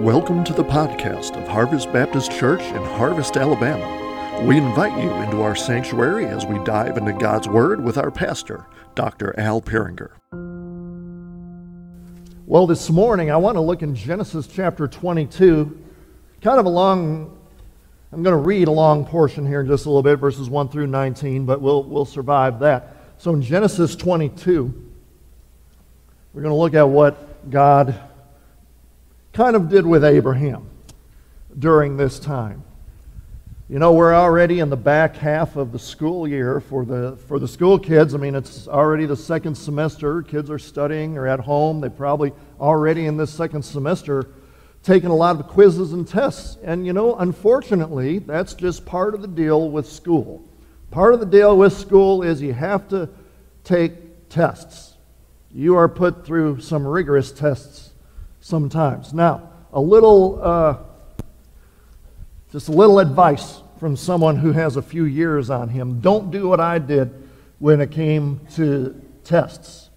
Welcome to the podcast of Harvest Baptist Church in Harvest, Alabama. We invite you into our sanctuary as we dive into God's Word with our pastor, Dr. Al Peringer. Well, this morning I want to look in Genesis chapter 22, kind of a long, I'm going to read a long portion here in just a little bit, verses 1 through 19, but we'll, we'll survive that. So in Genesis 22, we're going to look at what God kind of did with Abraham during this time. You know, we're already in the back half of the school year for the, for the school kids. I mean, it's already the second semester. Kids are studying or at home. They're probably already in this second semester taking a lot of quizzes and tests. And, you know, unfortunately, that's just part of the deal with school. Part of the deal with school is you have to take tests. You are put through some rigorous tests sometimes. Now, a little, uh, just a little advice from someone who has a few years on him. Don't do what I did when it came to tests.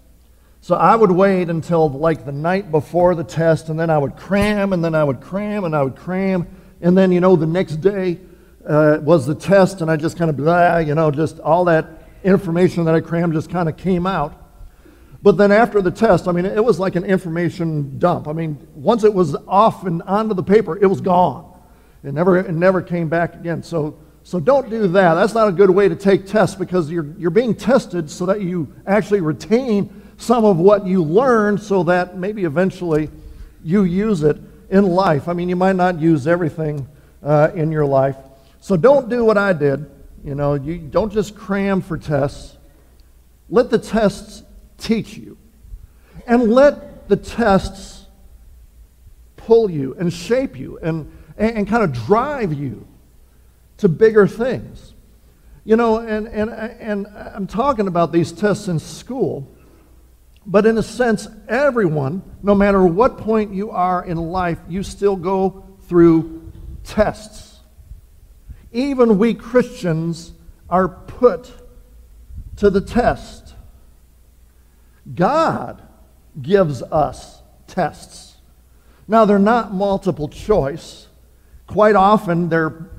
So I would wait until like the night before the test, and then I would cram, and then I would cram, and I would cram, and then, you know, the next day uh, was the test, and I just kind of, blah, you know, just all that information that I crammed just kind of came out. But then after the test, I mean, it was like an information dump. I mean, once it was off and onto the paper, it was gone. It never, it never came back again. So, so don't do that. That's not a good way to take tests because you're, you're being tested so that you actually retain some of what you learned so that maybe eventually you use it in life. I mean, you might not use everything uh, in your life. So don't do what I did. You know, you don't just cram for tests. Let the tests teach you. And let the tests pull you and shape you and, and, and kind of drive you to bigger things. You know, and, and, and I'm talking about these tests in school, but in a sense, everyone, no matter what point you are in life, you still go through tests. Even we Christians are put to the test. God gives us tests. Now, they're not multiple choice. Quite often, they're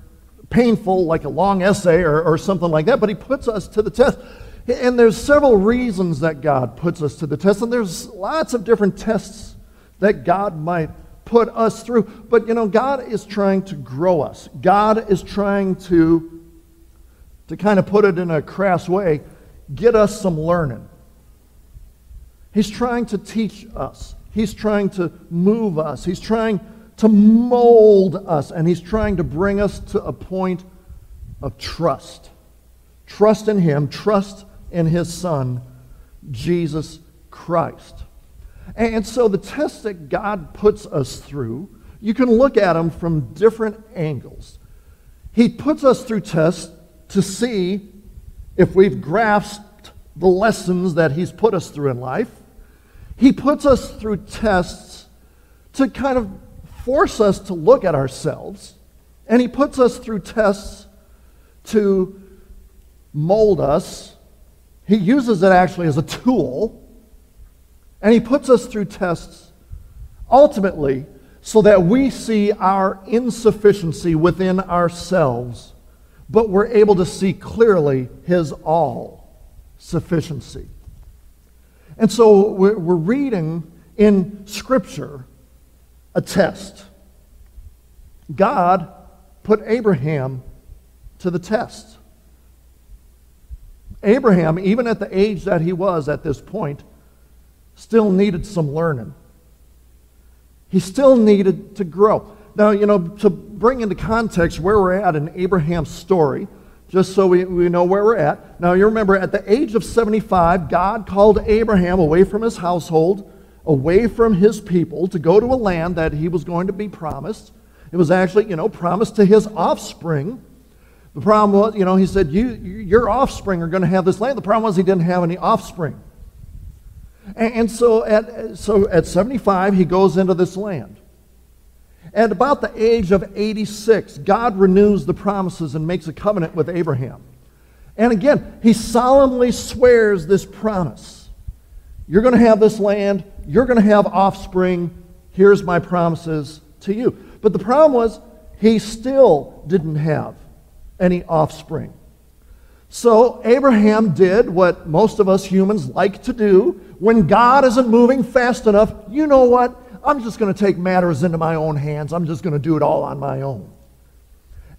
painful, like a long essay or, or something like that, but He puts us to the test. And there's several reasons that God puts us to the test, and there's lots of different tests that God might put us through. But you know, God is trying to grow us. God is trying to, to kind of put it in a crass way, get us some learning. He's trying to teach us. He's trying to move us. He's trying to mold us. And He's trying to bring us to a point of trust. Trust in Him, trust in His Son, Jesus Christ. And so the tests that God puts us through, you can look at them from different angles. He puts us through tests to see if we've grasped the lessons that He's put us through in life. He puts us through tests to kind of force us to look at ourselves, and He puts us through tests to mold us. He uses it actually as a tool, and He puts us through tests ultimately so that we see our insufficiency within ourselves, but we're able to see clearly His all sufficiency. And so we're, reading in Scripture a test. God put Abraham to the test. Abraham, even at the age that he was at this point, still needed some learning. He still needed to grow. Now, you know, to bring into context where we're at in Abraham's story, just so we, we know where we're at. Now, you remember, at the age of 75, God called Abraham away from his household, away from his people, to go to a land that he was going to be promised. It was actually, you know, promised to his offspring. The problem was, you know, he said, you, Your offspring are going to have this land. The problem was he didn't have any offspring. And, and so, at, so at 75, he goes into this land. At about the age of 86, God renews the promises and makes a covenant with Abraham. And again, he solemnly swears this promise You're going to have this land, you're going to have offspring. Here's my promises to you. But the problem was, he still didn't have any offspring. So Abraham did what most of us humans like to do. When God isn't moving fast enough, you know what? I'm just going to take matters into my own hands. I'm just going to do it all on my own.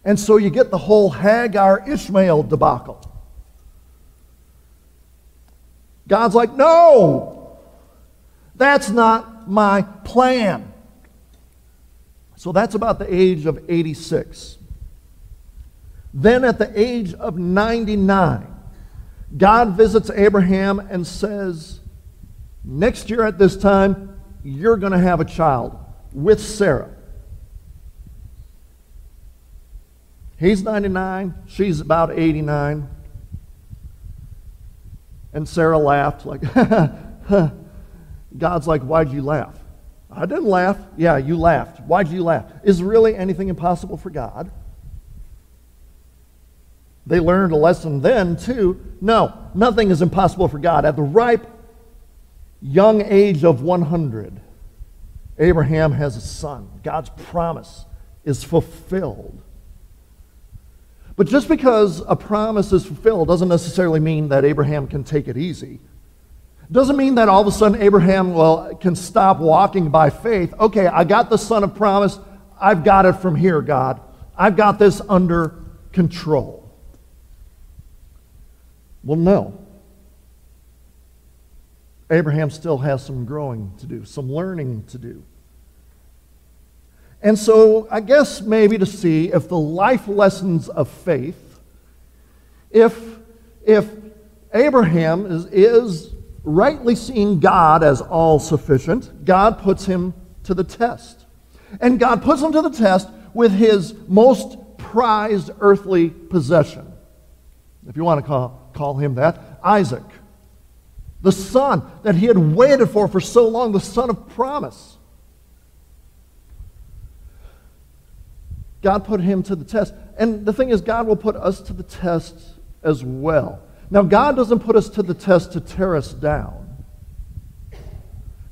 And so you get the whole Hagar Ishmael debacle. God's like, no, that's not my plan. So that's about the age of 86. Then at the age of 99, God visits Abraham and says, Next year at this time, you're going to have a child with Sarah. He's 99, she's about 89. And Sarah laughed, like, God's like, Why'd you laugh? I didn't laugh. Yeah, you laughed. Why'd you laugh? Is really anything impossible for God? They learned a lesson then, too. No, nothing is impossible for God. At the ripe young age of 100, Abraham has a son. God's promise is fulfilled. But just because a promise is fulfilled doesn't necessarily mean that Abraham can take it easy. Doesn't mean that all of a sudden Abraham well, can stop walking by faith. Okay, I got the son of promise. I've got it from here, God. I've got this under control. Well, no. Abraham still has some growing to do, some learning to do. And so, I guess maybe to see if the life lessons of faith, if, if Abraham is, is rightly seeing God as all sufficient, God puts him to the test. And God puts him to the test with his most prized earthly possession, if you want to call, call him that, Isaac. The son that he had waited for for so long, the son of promise. God put him to the test. And the thing is, God will put us to the test as well. Now, God doesn't put us to the test to tear us down.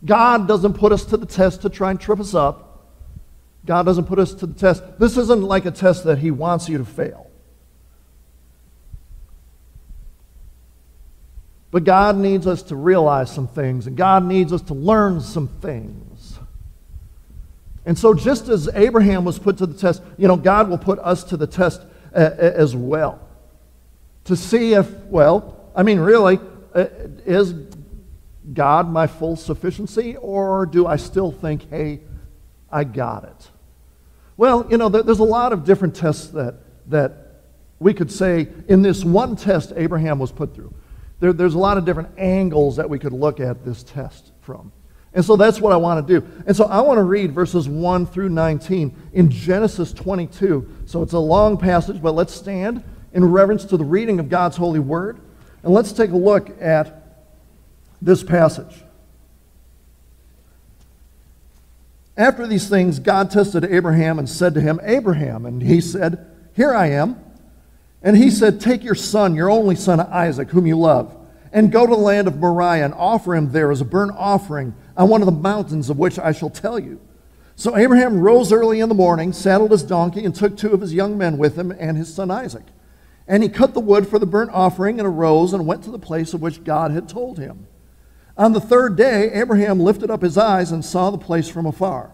God doesn't put us to the test to try and trip us up. God doesn't put us to the test. This isn't like a test that He wants you to fail. But God needs us to realize some things, and God needs us to learn some things. And so, just as Abraham was put to the test, you know, God will put us to the test uh, as well. To see if, well, I mean, really, uh, is God my full sufficiency, or do I still think, hey, I got it? Well, you know, there's a lot of different tests that, that we could say in this one test Abraham was put through. There, there's a lot of different angles that we could look at this test from. And so that's what I want to do. And so I want to read verses 1 through 19 in Genesis 22. So it's a long passage, but let's stand in reverence to the reading of God's holy word. And let's take a look at this passage. After these things, God tested Abraham and said to him, Abraham. And he said, Here I am. And he said, Take your son, your only son Isaac, whom you love, and go to the land of Moriah and offer him there as a burnt offering on one of the mountains of which I shall tell you. So Abraham rose early in the morning, saddled his donkey, and took two of his young men with him and his son Isaac. And he cut the wood for the burnt offering and arose and went to the place of which God had told him. On the third day, Abraham lifted up his eyes and saw the place from afar.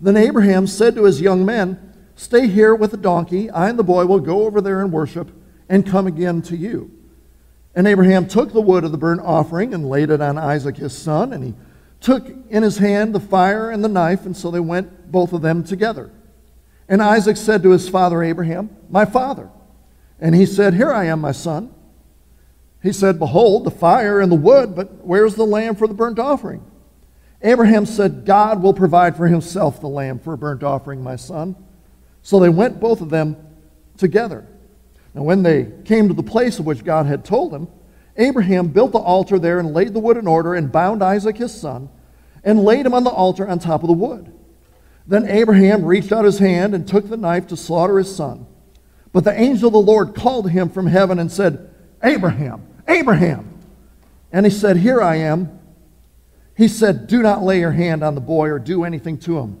Then Abraham said to his young men, Stay here with the donkey. I and the boy will go over there and worship and come again to you. And Abraham took the wood of the burnt offering and laid it on Isaac his son, and he took in his hand the fire and the knife, and so they went both of them together. And Isaac said to his father Abraham, My father. And he said, Here I am, my son. He said, Behold, the fire and the wood, but where's the lamb for the burnt offering? Abraham said, God will provide for himself the lamb for a burnt offering, my son. So they went both of them together. Now, when they came to the place of which God had told him, Abraham built the altar there and laid the wood in order and bound Isaac his son and laid him on the altar on top of the wood. Then Abraham reached out his hand and took the knife to slaughter his son. But the angel of the Lord called him from heaven and said, Abraham, Abraham. And he said, Here I am. He said, Do not lay your hand on the boy or do anything to him.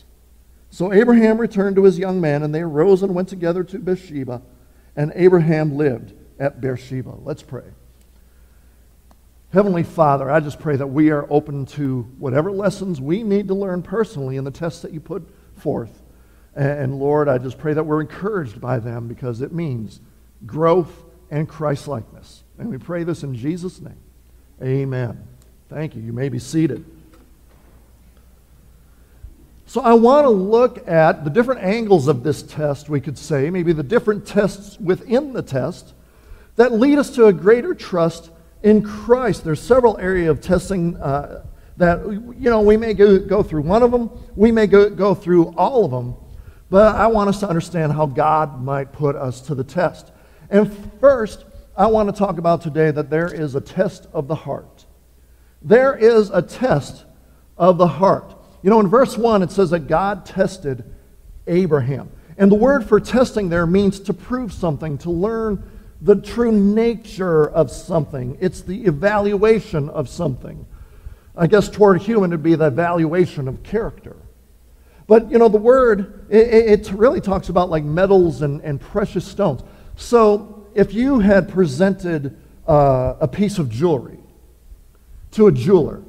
So Abraham returned to his young man, and they arose and went together to Beersheba, and Abraham lived at Beersheba. Let's pray. Heavenly Father, I just pray that we are open to whatever lessons we need to learn personally in the tests that you put forth. And Lord, I just pray that we're encouraged by them because it means growth and Christ likeness. And we pray this in Jesus' name. Amen. Thank you. You may be seated. So, I want to look at the different angles of this test, we could say, maybe the different tests within the test that lead us to a greater trust in Christ, there's several areas of testing uh, that, you know, we may go, go through one of them, we may go, go through all of them, but I want us to understand how God might put us to the test. And first, I want to talk about today that there is a test of the heart. There is a test of the heart. You know, in verse 1, it says that God tested Abraham. And the word for testing there means to prove something, to learn the true nature of something, it's the evaluation of something. I guess toward a human it'd be the evaluation of character. But you know, the word, it, it really talks about like metals and, and precious stones. So if you had presented uh, a piece of jewelry to a jeweler,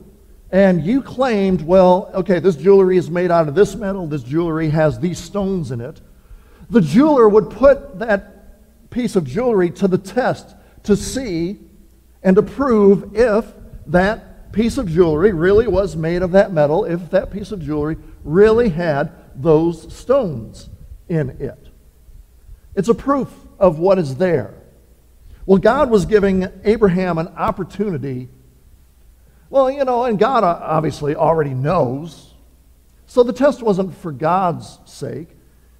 and you claimed, well, okay, this jewelry is made out of this metal, this jewelry has these stones in it, the jeweler would put that piece of jewelry to the test to see and to prove if that piece of jewelry really was made of that metal, if that piece of jewelry really had those stones in it. It's a proof of what is there. Well, God was giving Abraham an opportunity. Well, you know, and God uh, obviously already knows. So the test wasn't for God's sake.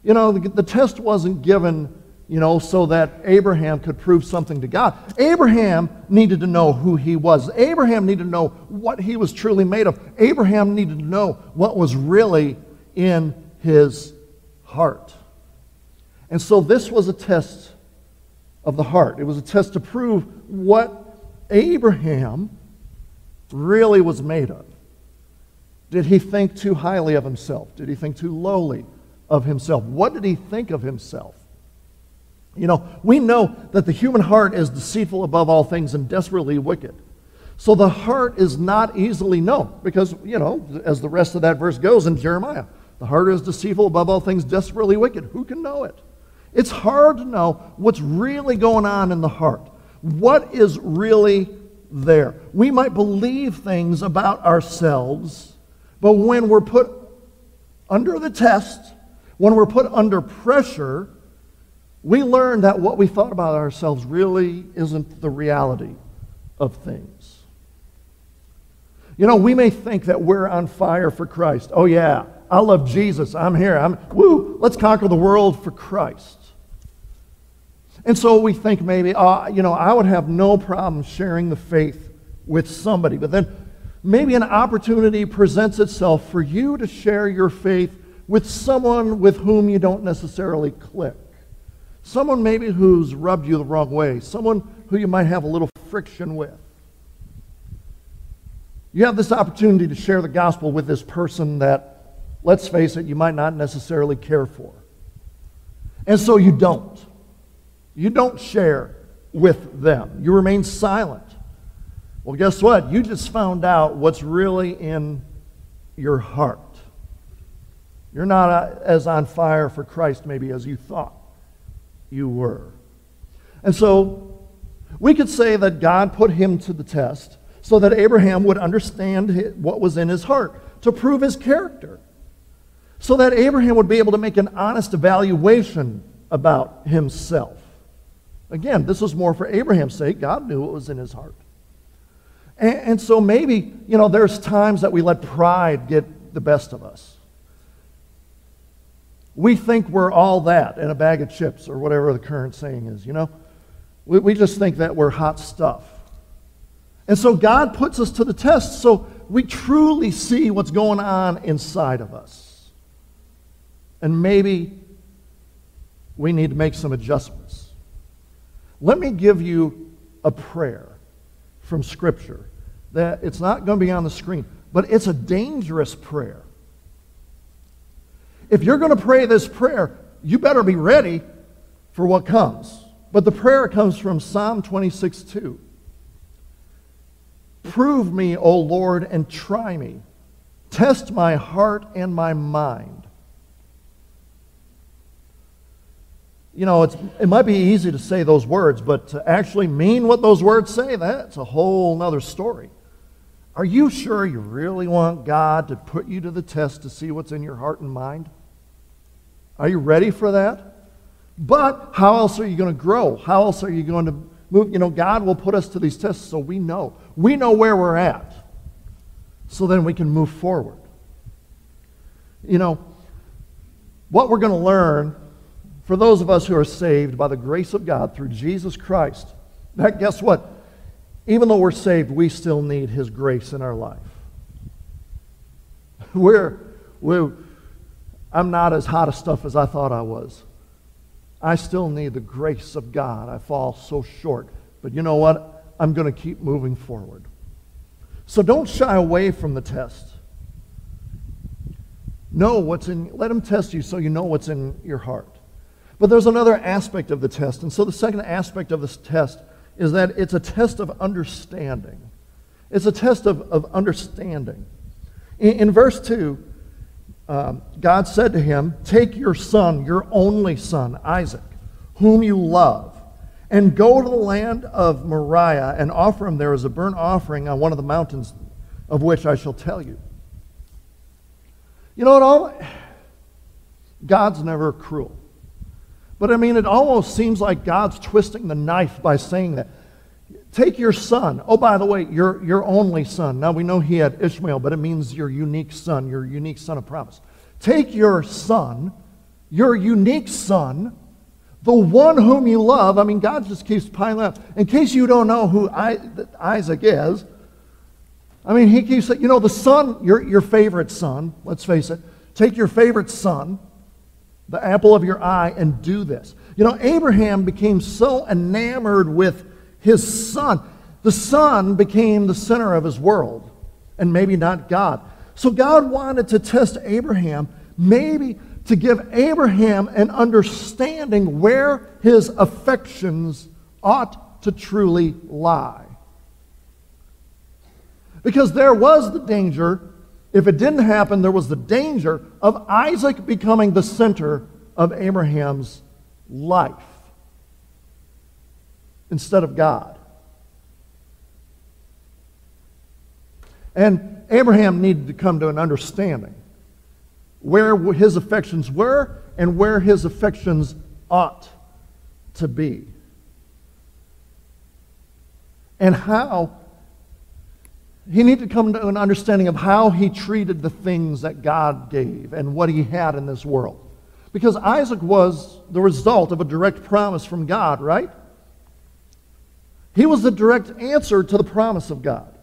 You know, the, the test wasn't given you know, so that Abraham could prove something to God. Abraham needed to know who he was. Abraham needed to know what he was truly made of. Abraham needed to know what was really in his heart. And so this was a test of the heart. It was a test to prove what Abraham really was made of. Did he think too highly of himself? Did he think too lowly of himself? What did he think of himself? You know, we know that the human heart is deceitful above all things and desperately wicked. So the heart is not easily known because, you know, as the rest of that verse goes in Jeremiah, the heart is deceitful above all things, desperately wicked. Who can know it? It's hard to know what's really going on in the heart. What is really there? We might believe things about ourselves, but when we're put under the test, when we're put under pressure, we learn that what we thought about ourselves really isn't the reality of things. You know, we may think that we're on fire for Christ. Oh, yeah, I love Jesus. I'm here. I'm, woo, let's conquer the world for Christ. And so we think maybe, uh, you know, I would have no problem sharing the faith with somebody. But then maybe an opportunity presents itself for you to share your faith with someone with whom you don't necessarily click. Someone maybe who's rubbed you the wrong way, someone who you might have a little friction with. You have this opportunity to share the gospel with this person that, let's face it, you might not necessarily care for. And so you don't. You don't share with them. You remain silent. Well, guess what? You just found out what's really in your heart. You're not uh, as on fire for Christ, maybe, as you thought you were. And so we could say that God put him to the test so that Abraham would understand what was in his heart, to prove his character, so that Abraham would be able to make an honest evaluation about himself. Again, this was more for Abraham's sake. God knew what was in his heart. And, and so maybe, you know, there's times that we let pride get the best of us. We think we're all that in a bag of chips or whatever the current saying is, you know? We, we just think that we're hot stuff. And so God puts us to the test so we truly see what's going on inside of us. And maybe we need to make some adjustments. Let me give you a prayer from Scripture that it's not going to be on the screen, but it's a dangerous prayer. If you're going to pray this prayer, you better be ready for what comes. But the prayer comes from Psalm 26 2. Prove me, O Lord, and try me. Test my heart and my mind. You know, it might be easy to say those words, but to actually mean what those words say, that's a whole other story. Are you sure you really want God to put you to the test to see what's in your heart and mind? Are you ready for that? But how else are you going to grow? How else are you going to move? You know, God will put us to these tests so we know. We know where we're at. So then we can move forward. You know, what we're going to learn for those of us who are saved by the grace of God through Jesus Christ, that guess what? Even though we're saved, we still need His grace in our life. We're, we're, I'm not as hot a stuff as I thought I was. I still need the grace of God. I fall so short. But you know what? I'm going to keep moving forward. So don't shy away from the test. Know what's in, let him test you so you know what's in your heart. But there's another aspect of the test. And so the second aspect of this test is that it's a test of understanding. It's a test of, of understanding. In, in verse 2, um, God said to him, Take your son, your only son, Isaac, whom you love, and go to the land of Moriah and offer him there as a burnt offering on one of the mountains of which I shall tell you. You know what? All, God's never cruel. But I mean, it almost seems like God's twisting the knife by saying that. Take your son. Oh, by the way, your, your only son. Now we know he had Ishmael, but it means your unique son, your unique son of promise. Take your son, your unique son, the one whom you love. I mean, God just keeps piling up. In case you don't know who Isaac is, I mean, he keeps saying, you know, the son, your, your favorite son, let's face it, take your favorite son, the apple of your eye, and do this. You know, Abraham became so enamored with his son. The son became the center of his world, and maybe not God. So God wanted to test Abraham, maybe to give Abraham an understanding where his affections ought to truly lie. Because there was the danger, if it didn't happen, there was the danger of Isaac becoming the center of Abraham's life instead of God. And Abraham needed to come to an understanding where his affections were and where his affections ought to be. And how he needed to come to an understanding of how he treated the things that God gave and what he had in this world. Because Isaac was the result of a direct promise from God, right? He was the direct answer to the promise of God.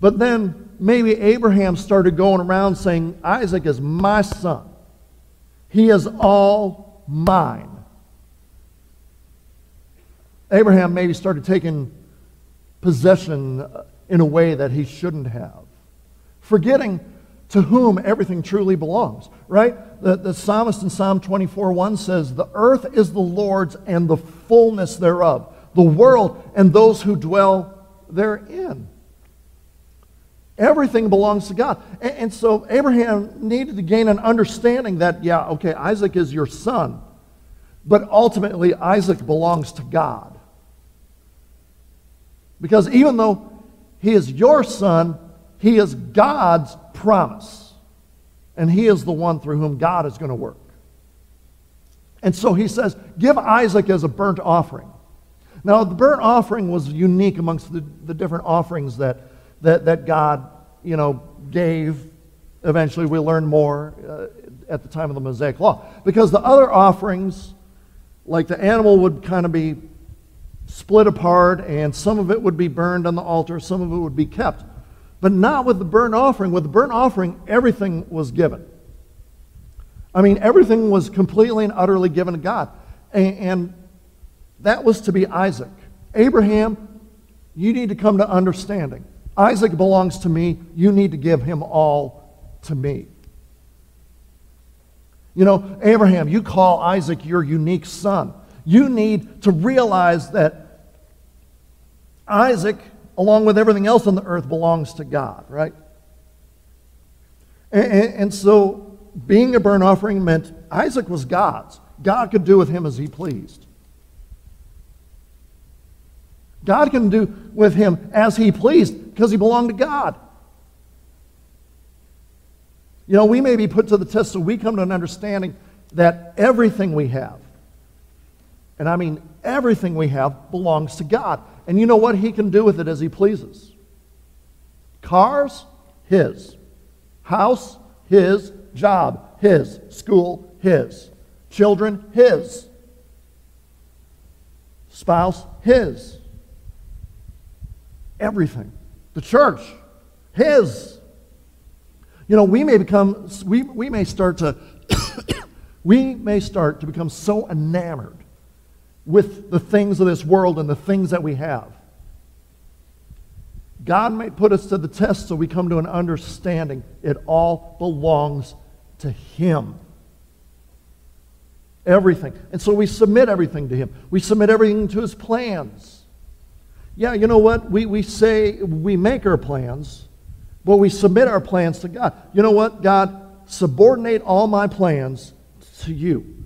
But then maybe Abraham started going around saying, Isaac is my son. He is all mine. Abraham maybe started taking possession in a way that he shouldn't have, forgetting to whom everything truly belongs, right? The, the psalmist in Psalm 24 1 says, The earth is the Lord's and the fullness thereof, the world and those who dwell therein. Everything belongs to God. And, and, so Abraham needed to gain an understanding that, yeah, okay, Isaac is your son, but ultimately Isaac belongs to God. Because even though he is your son, he is God's promise. And he is the one through whom God is going to work. And so he says, Give Isaac as a burnt offering. Now, the burnt offering was unique amongst the, the different offerings that, that, that God, you know, gave. Eventually, we learn more uh, at the time of the Mosaic Law. Because the other offerings, like the animal would kind of be split apart, and some of it would be burned on the altar, some of it would be kept. But not with the burnt offering. With the burnt offering, everything was given. I mean, everything was completely and utterly given to God. And, and that was to be Isaac. Abraham, you need to come to understanding. Isaac belongs to me. You need to give him all to me. You know, Abraham, you call Isaac your unique son. You need to realize that Isaac, along with everything else on the earth, belongs to God, right? And, and, and so, being a burnt offering meant Isaac was God's. God could do with him as he pleased. God can do with him as he pleased because he belonged to God. You know, we may be put to the test so we come to an understanding that everything we have, and I mean everything we have, belongs to God. And you know what? He can do with it as he pleases. Cars, his. House, his. Job, his. School, his. Children, his. Spouse, his everything. The church, His. You know, we may become, we, we may start to, we may start to become so enamored with the things of this world and the things that we have. God may put us to the test so we come to an understanding it all belongs to Him. Everything. And so we submit everything to Him. We submit everything to His plans. Yeah, you know what? We, we say we make our plans, but we submit our plans to God. You know what? God, subordinate all my plans to you.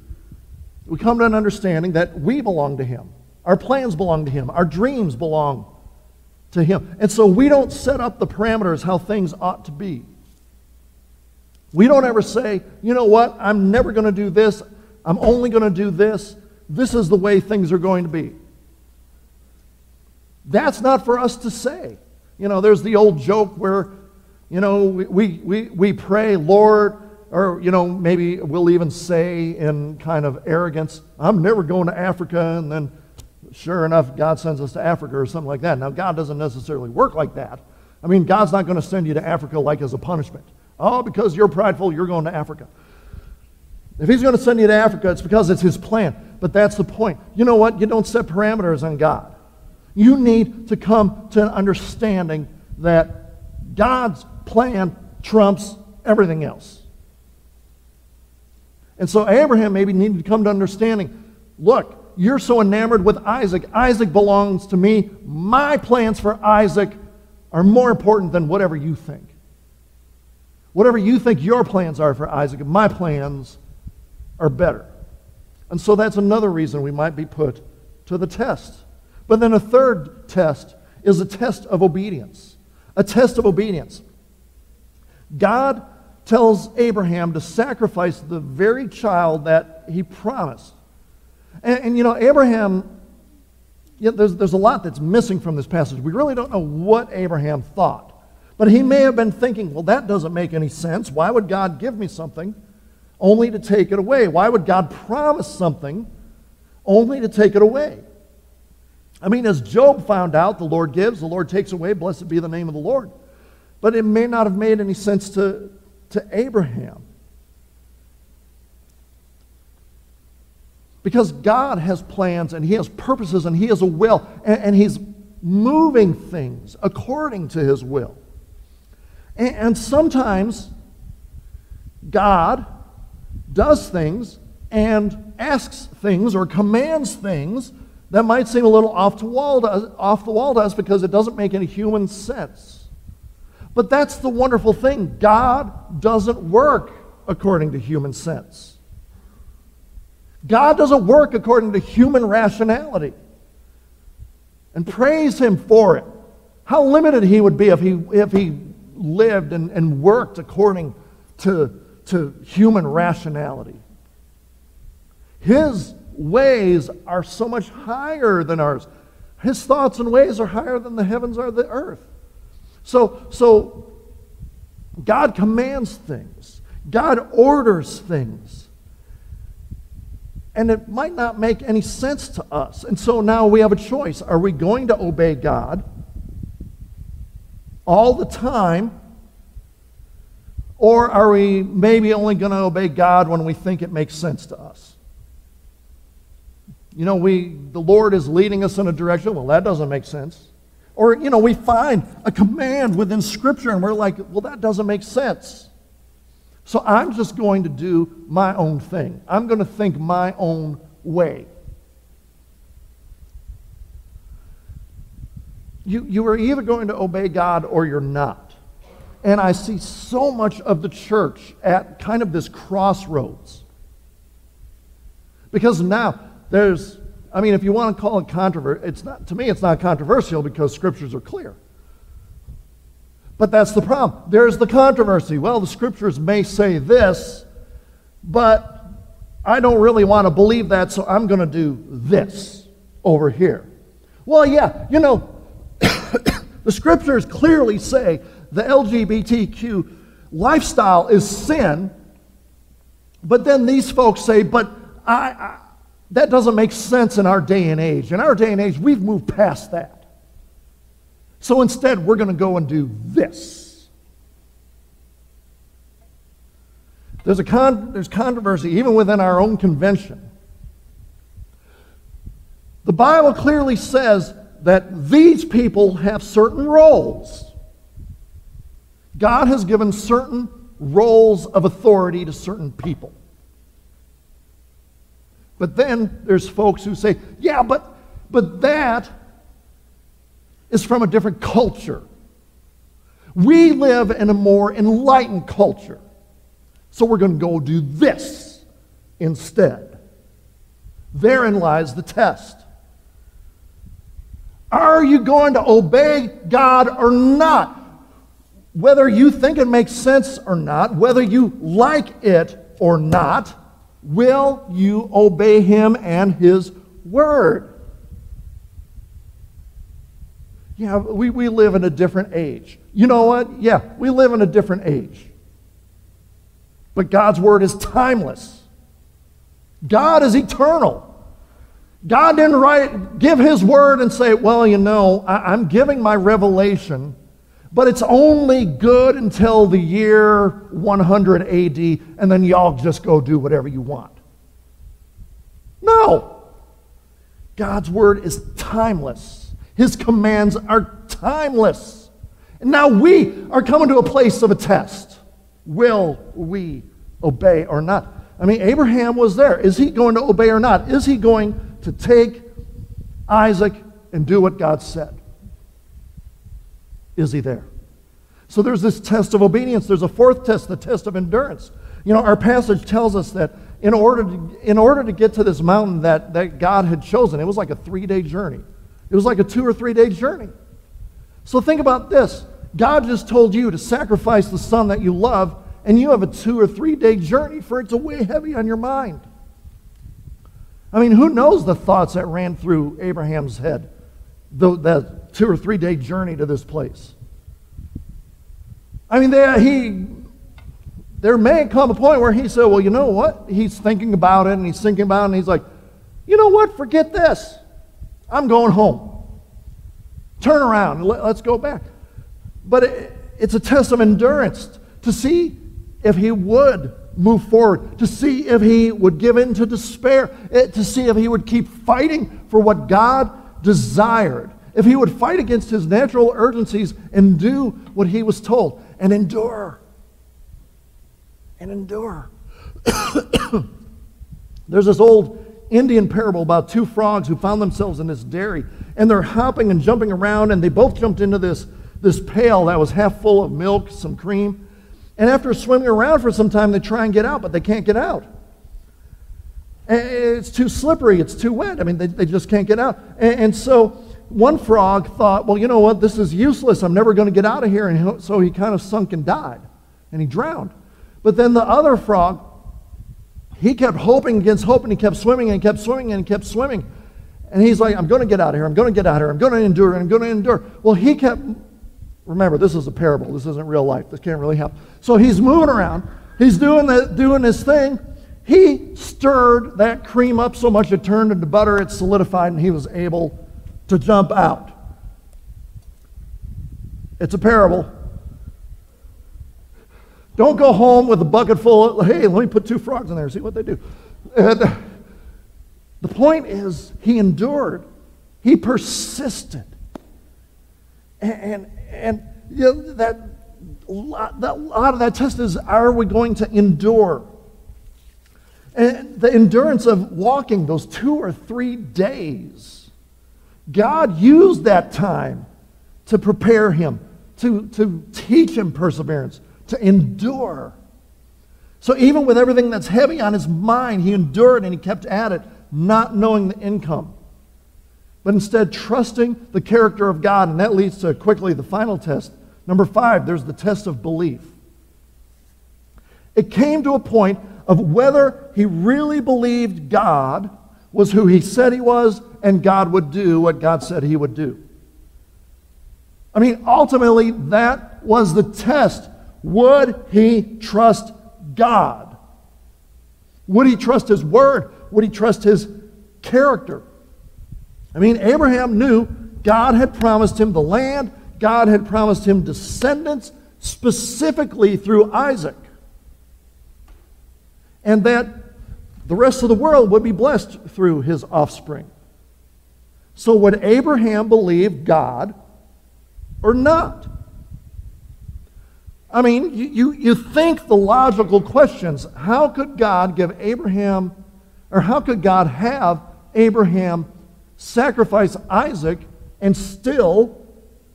We come to an understanding that we belong to Him. Our plans belong to Him. Our dreams belong to Him. And so we don't set up the parameters how things ought to be. We don't ever say, you know what? I'm never going to do this. I'm only going to do this. This is the way things are going to be. That's not for us to say. You know, there's the old joke where, you know, we, we, we pray, Lord, or, you know, maybe we'll even say in kind of arrogance, I'm never going to Africa, and then sure enough, God sends us to Africa or something like that. Now, God doesn't necessarily work like that. I mean, God's not going to send you to Africa like as a punishment. Oh, because you're prideful, you're going to Africa. If He's going to send you to Africa, it's because it's His plan. But that's the point. You know what? You don't set parameters on God. You need to come to an understanding that God's plan trumps everything else. And so Abraham maybe needed to come to understanding look, you're so enamored with Isaac. Isaac belongs to me. My plans for Isaac are more important than whatever you think. Whatever you think your plans are for Isaac, my plans are better. And so that's another reason we might be put to the test. But then a third test is a test of obedience. A test of obedience. God tells Abraham to sacrifice the very child that he promised. And, and you know, Abraham, yeah, there's, there's a lot that's missing from this passage. We really don't know what Abraham thought. But he may have been thinking, well, that doesn't make any sense. Why would God give me something only to take it away? Why would God promise something only to take it away? I mean, as Job found out, the Lord gives, the Lord takes away, blessed be the name of the Lord. But it may not have made any sense to, to Abraham. Because God has plans and He has purposes and He has a will, and, and He's moving things according to His will. And, and sometimes God does things and asks things or commands things that might seem a little off, to wall to off the wall to us because it doesn't make any human sense. But that's the wonderful thing. God doesn't work according to human sense. God doesn't work according to human rationality. And praise Him for it. How limited He would be if He, if he lived and, and worked according to, to human rationality. His ways are so much higher than ours. His thoughts and ways are higher than the heavens are the earth. So, so God commands things, God orders things. And it might not make any sense to us. And so now we have a choice. Are we going to obey God all the time? Or are we maybe only going to obey God when we think it makes sense to us? You know, we, the Lord is leading us in a direction. Well, that doesn't make sense. Or, you know, we find a command within Scripture and we're like, well, that doesn't make sense. So I'm just going to do my own thing. I'm going to think my own way. You, you are either going to obey God or you're not. And I see so much of the church at kind of this crossroads. Because now, there's, I mean, if you want to call it controversial, it's not, to me, it's not controversial because scriptures are clear. But that's the problem. There's the controversy. Well, the scriptures may say this, but I don't really want to believe that, so I'm going to do this over here. Well, yeah, you know, the scriptures clearly say the LGBTQ lifestyle is sin, but then these folks say, but I, I that doesn't make sense in our day and age. In our day and age, we've moved past that. So instead, we're going to go and do this. There's, a con- there's controversy even within our own convention. The Bible clearly says that these people have certain roles. God has given certain roles of authority to certain people. But then there's folks who say, yeah, but, but that is from a different culture. We live in a more enlightened culture. So we're going to go do this instead. Therein lies the test. Are you going to obey God or not? Whether you think it makes sense or not, whether you like it or not, Will you obey him and his word? Yeah, we, we live in a different age. You know what? Yeah, we live in a different age. But God's word is timeless. God is eternal. God didn't write, give his word and say, well, you know, I, I'm giving my revelation but it's only good until the year 100 AD, and then y'all just go do whatever you want. No. God's word is timeless, His commands are timeless. And now we are coming to a place of a test. Will we obey or not? I mean, Abraham was there. Is he going to obey or not? Is he going to take Isaac and do what God said? Is he there? So there's this test of obedience. There's a fourth test, the test of endurance. You know, our passage tells us that in order to, in order to get to this mountain that, that God had chosen, it was like a three day journey. It was like a two or three day journey. So think about this God just told you to sacrifice the son that you love, and you have a two or three day journey for it to weigh heavy on your mind. I mean, who knows the thoughts that ran through Abraham's head, the, that two or three day journey to this place? I mean, there, he, there may come a point where he said, well, you know what? He's thinking about it and he's thinking about it and he's like, you know what? Forget this. I'm going home. Turn around. Let, us go back. But it, it's a test of endurance to see if he would move forward, to see if he would give in to despair, eh, to see if he would keep fighting for what God desired, if he would fight against his natural urgencies and do what he was told and endure. And endure. There's this old Indian parable about two frogs who found themselves in this dairy, and they're hopping and jumping around, and they both jumped into this, this pail that was half full of milk, some cream. And after swimming around for some time, they try and get out, but they can't get out. It's too slippery, it's too wet. I mean, they, they just can't get out. And, and so one frog thought, well, you know what, this is useless. I'm never going to get out of here. And so he kind of sunk and died, and he drowned. But then the other frog, he kept hoping against hope, and he kept swimming and kept swimming and kept swimming. And he's like, I'm going to get out of here. I'm going to get out of here. I'm going to endure. I'm going to endure. Well, he kept, remember, this is a parable. This isn't real life. This can't really happen. So he's moving around. He's doing, the, doing this thing. He stirred that cream up so much it turned into butter, it solidified, and he was able to jump out. It's a parable. Don't go home with a bucket full of, hey, let me put two frogs in there, see what they do. And the point is, he endured, he persisted. And, and, you know, that, that, a lot of that test is are we going to endure? And the endurance of walking those two or three days, God used that time to prepare him, to, to teach him perseverance, to endure. So even with everything that's heavy on his mind, he endured and he kept at it, not knowing the income, but instead trusting the character of God. And that leads to quickly the final test. Number five, there's the test of belief. It came to a point of whether he really believed God was who he said he was and God would do what God said he would do. I mean, ultimately, that was the test. Would he trust God? Would he trust his word? Would he trust his character? I mean, Abraham knew God had promised him the land, God had promised him descendants, specifically through Isaac and that the rest of the world would be blessed through his offspring. So, would Abraham believe God or not? I mean, you, you, think the logical questions how could God give Abraham, or how could God have Abraham sacrifice Isaac and still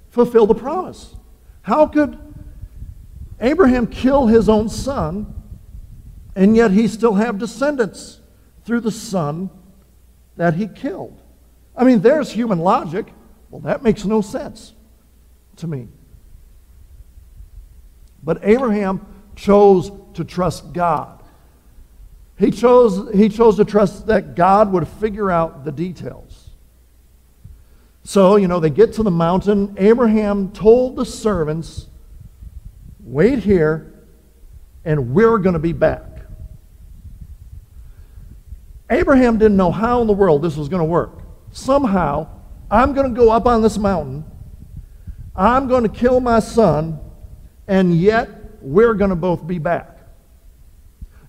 fulfill the promise? How could Abraham kill his own son and yet he still have descendants through the son that he killed. I mean, there's human logic. Well, that makes no sense to me. But Abraham chose to trust God. He chose, he chose to trust that God would figure out the details. So, you know, they get to the mountain. Abraham told the servants, Wait here, and we're going to be back. Abraham didn't know how in the world this was going to work. Somehow, I'm going to go up on this mountain, I'm going to kill my son, and yet we're going to both be back.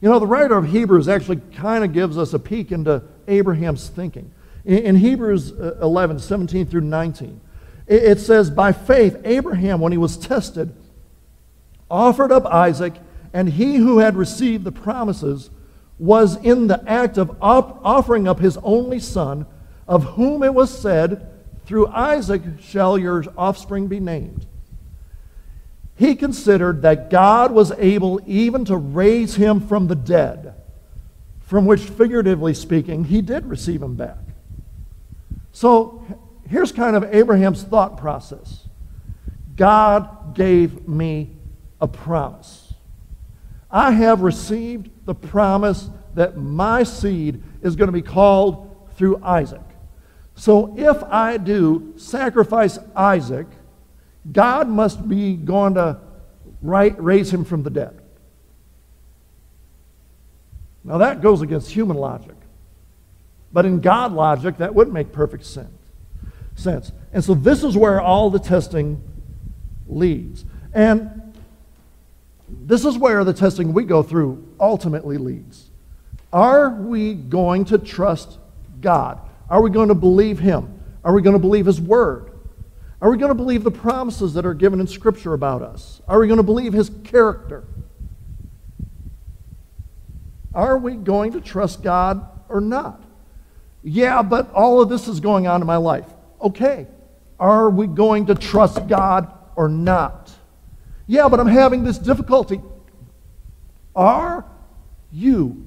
You know, the writer of Hebrews actually kind of gives us a peek into Abraham's thinking. In, Hebrews uh, 11, 17 through 19, it, it says, By faith, Abraham, when he was tested, offered up Isaac, and he who had received the promises was in the act of op- offering up his only son, of whom it was said, Through Isaac shall your offspring be named. He considered that God was able even to raise him from the dead, from which, figuratively speaking, he did receive him back. So here's kind of Abraham's thought process God gave me a promise. I have received the promise that my seed is going to be called through Isaac. So if I do sacrifice Isaac, God must be going to right, raise him from the dead. Now that goes against human logic. But in God logic, that would make perfect sense. sense. And so this is where all the testing leads. And this is where the testing we go through ultimately leads. Are we going to trust God? Are we going to believe Him? Are we going to believe His Word? Are we going to believe the promises that are given in Scripture about us? Are we going to believe His character? Are we going to trust God or not? Yeah, but all of this is going on in my life. Okay. Are we going to trust God or not? Yeah, but I'm having this difficulty. Are you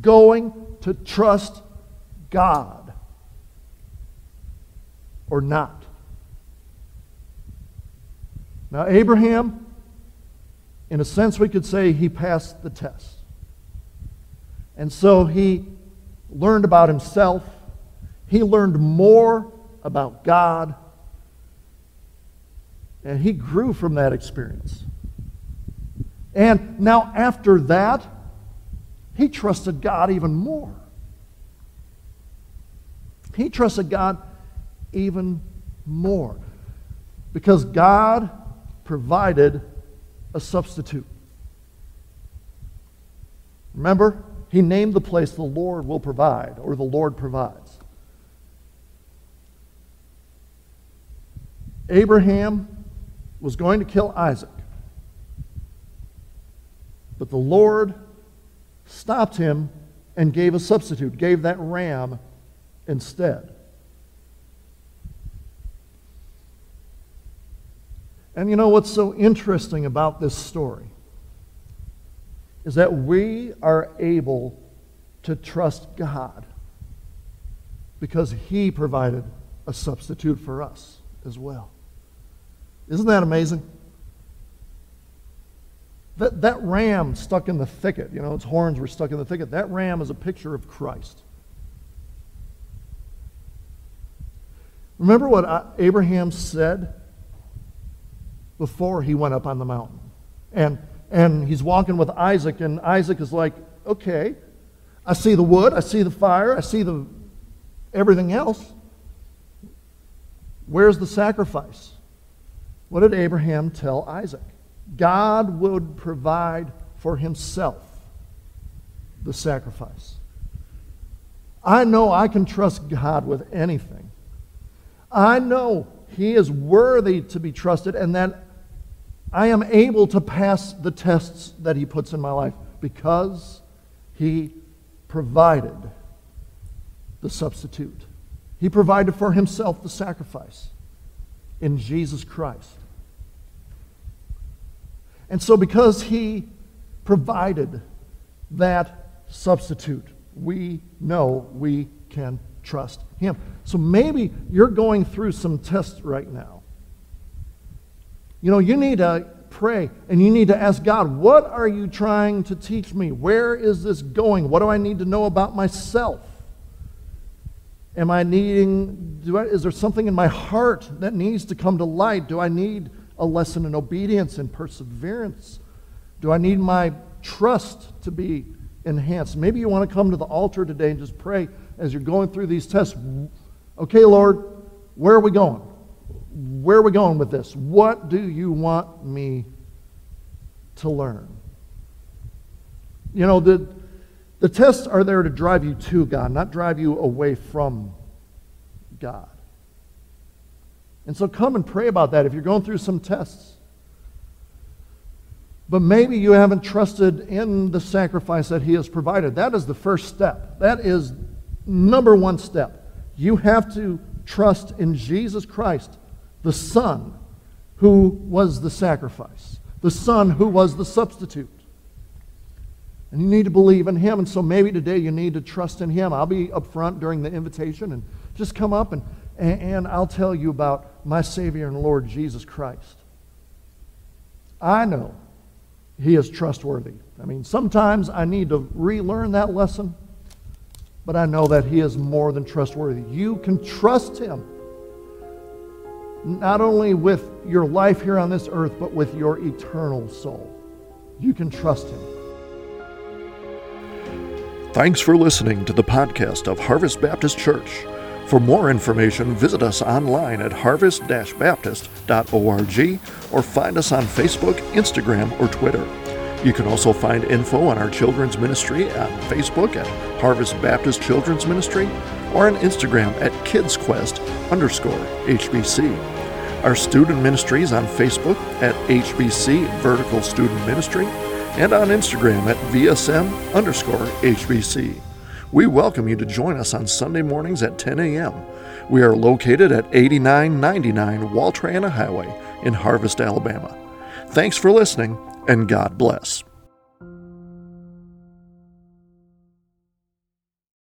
going to trust God or not? Now, Abraham, in a sense, we could say he passed the test. And so he learned about himself, he learned more about God, and he grew from that experience. And now, after that, he trusted God even more. He trusted God even more because God provided a substitute. Remember, he named the place the Lord will provide, or the Lord provides. Abraham was going to kill Isaac, but the Lord stopped him and gave a substitute, gave that ram instead. And you know what's so interesting about this story? Is that we are able to trust God because He provided a substitute for us as well. Isn't that amazing? That, that ram stuck in the thicket, you know, its horns were stuck in the thicket. That ram is a picture of Christ. Remember what Abraham said before he went up on the mountain. And, and he's walking with Isaac, and Isaac is like, okay, I see the wood, I see the fire, I see the everything else. Where's the sacrifice? What did Abraham tell Isaac? God would provide for himself the sacrifice. I know I can trust God with anything. I know He is worthy to be trusted and that I am able to pass the tests that He puts in my life because He provided the substitute. He provided for Himself the sacrifice in Jesus Christ. And so, because He provided that substitute, we know we can trust Him. So maybe you're going through some tests right now. You know, you need to pray and you need to ask God, what are you trying to teach me? Where is this going? What do I need to know about myself? Am I needing, I, is there something in my heart that needs to come to light? Do I need a lesson in obedience and perseverance? Do I need my trust to be enhanced? Maybe you want to come to the altar today and just pray as you're going through these tests. Okay, Lord, where are we going? where are we going with this? What do you want me to learn? You know, the, the tests are there to drive you to God, not drive you away from God. And so come and pray about that if you're going through some tests. But maybe you haven't trusted in the sacrifice that He has provided. That is the first step. That is number one step. You have to trust in Jesus Christ the Son who was the sacrifice, the Son who was the substitute. And you need to believe in Him. And so maybe today you need to trust in Him. I'll be up front during the invitation and just come up and, and I'll tell you about my Savior and Lord Jesus Christ. I know He is trustworthy. I mean, sometimes I need to relearn that lesson, but I know that He is more than trustworthy. You can trust Him not only with your life here on this earth, but with your eternal soul. You can trust Him. Thanks for listening to the podcast of Harvest Baptist Church. For more information, visit us online at harvest baptist.org or find us on Facebook, Instagram, or Twitter. You can also find info on our children's ministry on Facebook at Harvest Baptist Children's Ministry or on Instagram at KidsQuest underscore HBC. Our student ministries on Facebook at HBC Vertical Student Ministry and on Instagram at VSM underscore HBC. We welcome you to join us on Sunday mornings at 10 a.m. We are located at 8999 Wall Triana Highway, in Harvest, Alabama. Thanks for listening, and God bless.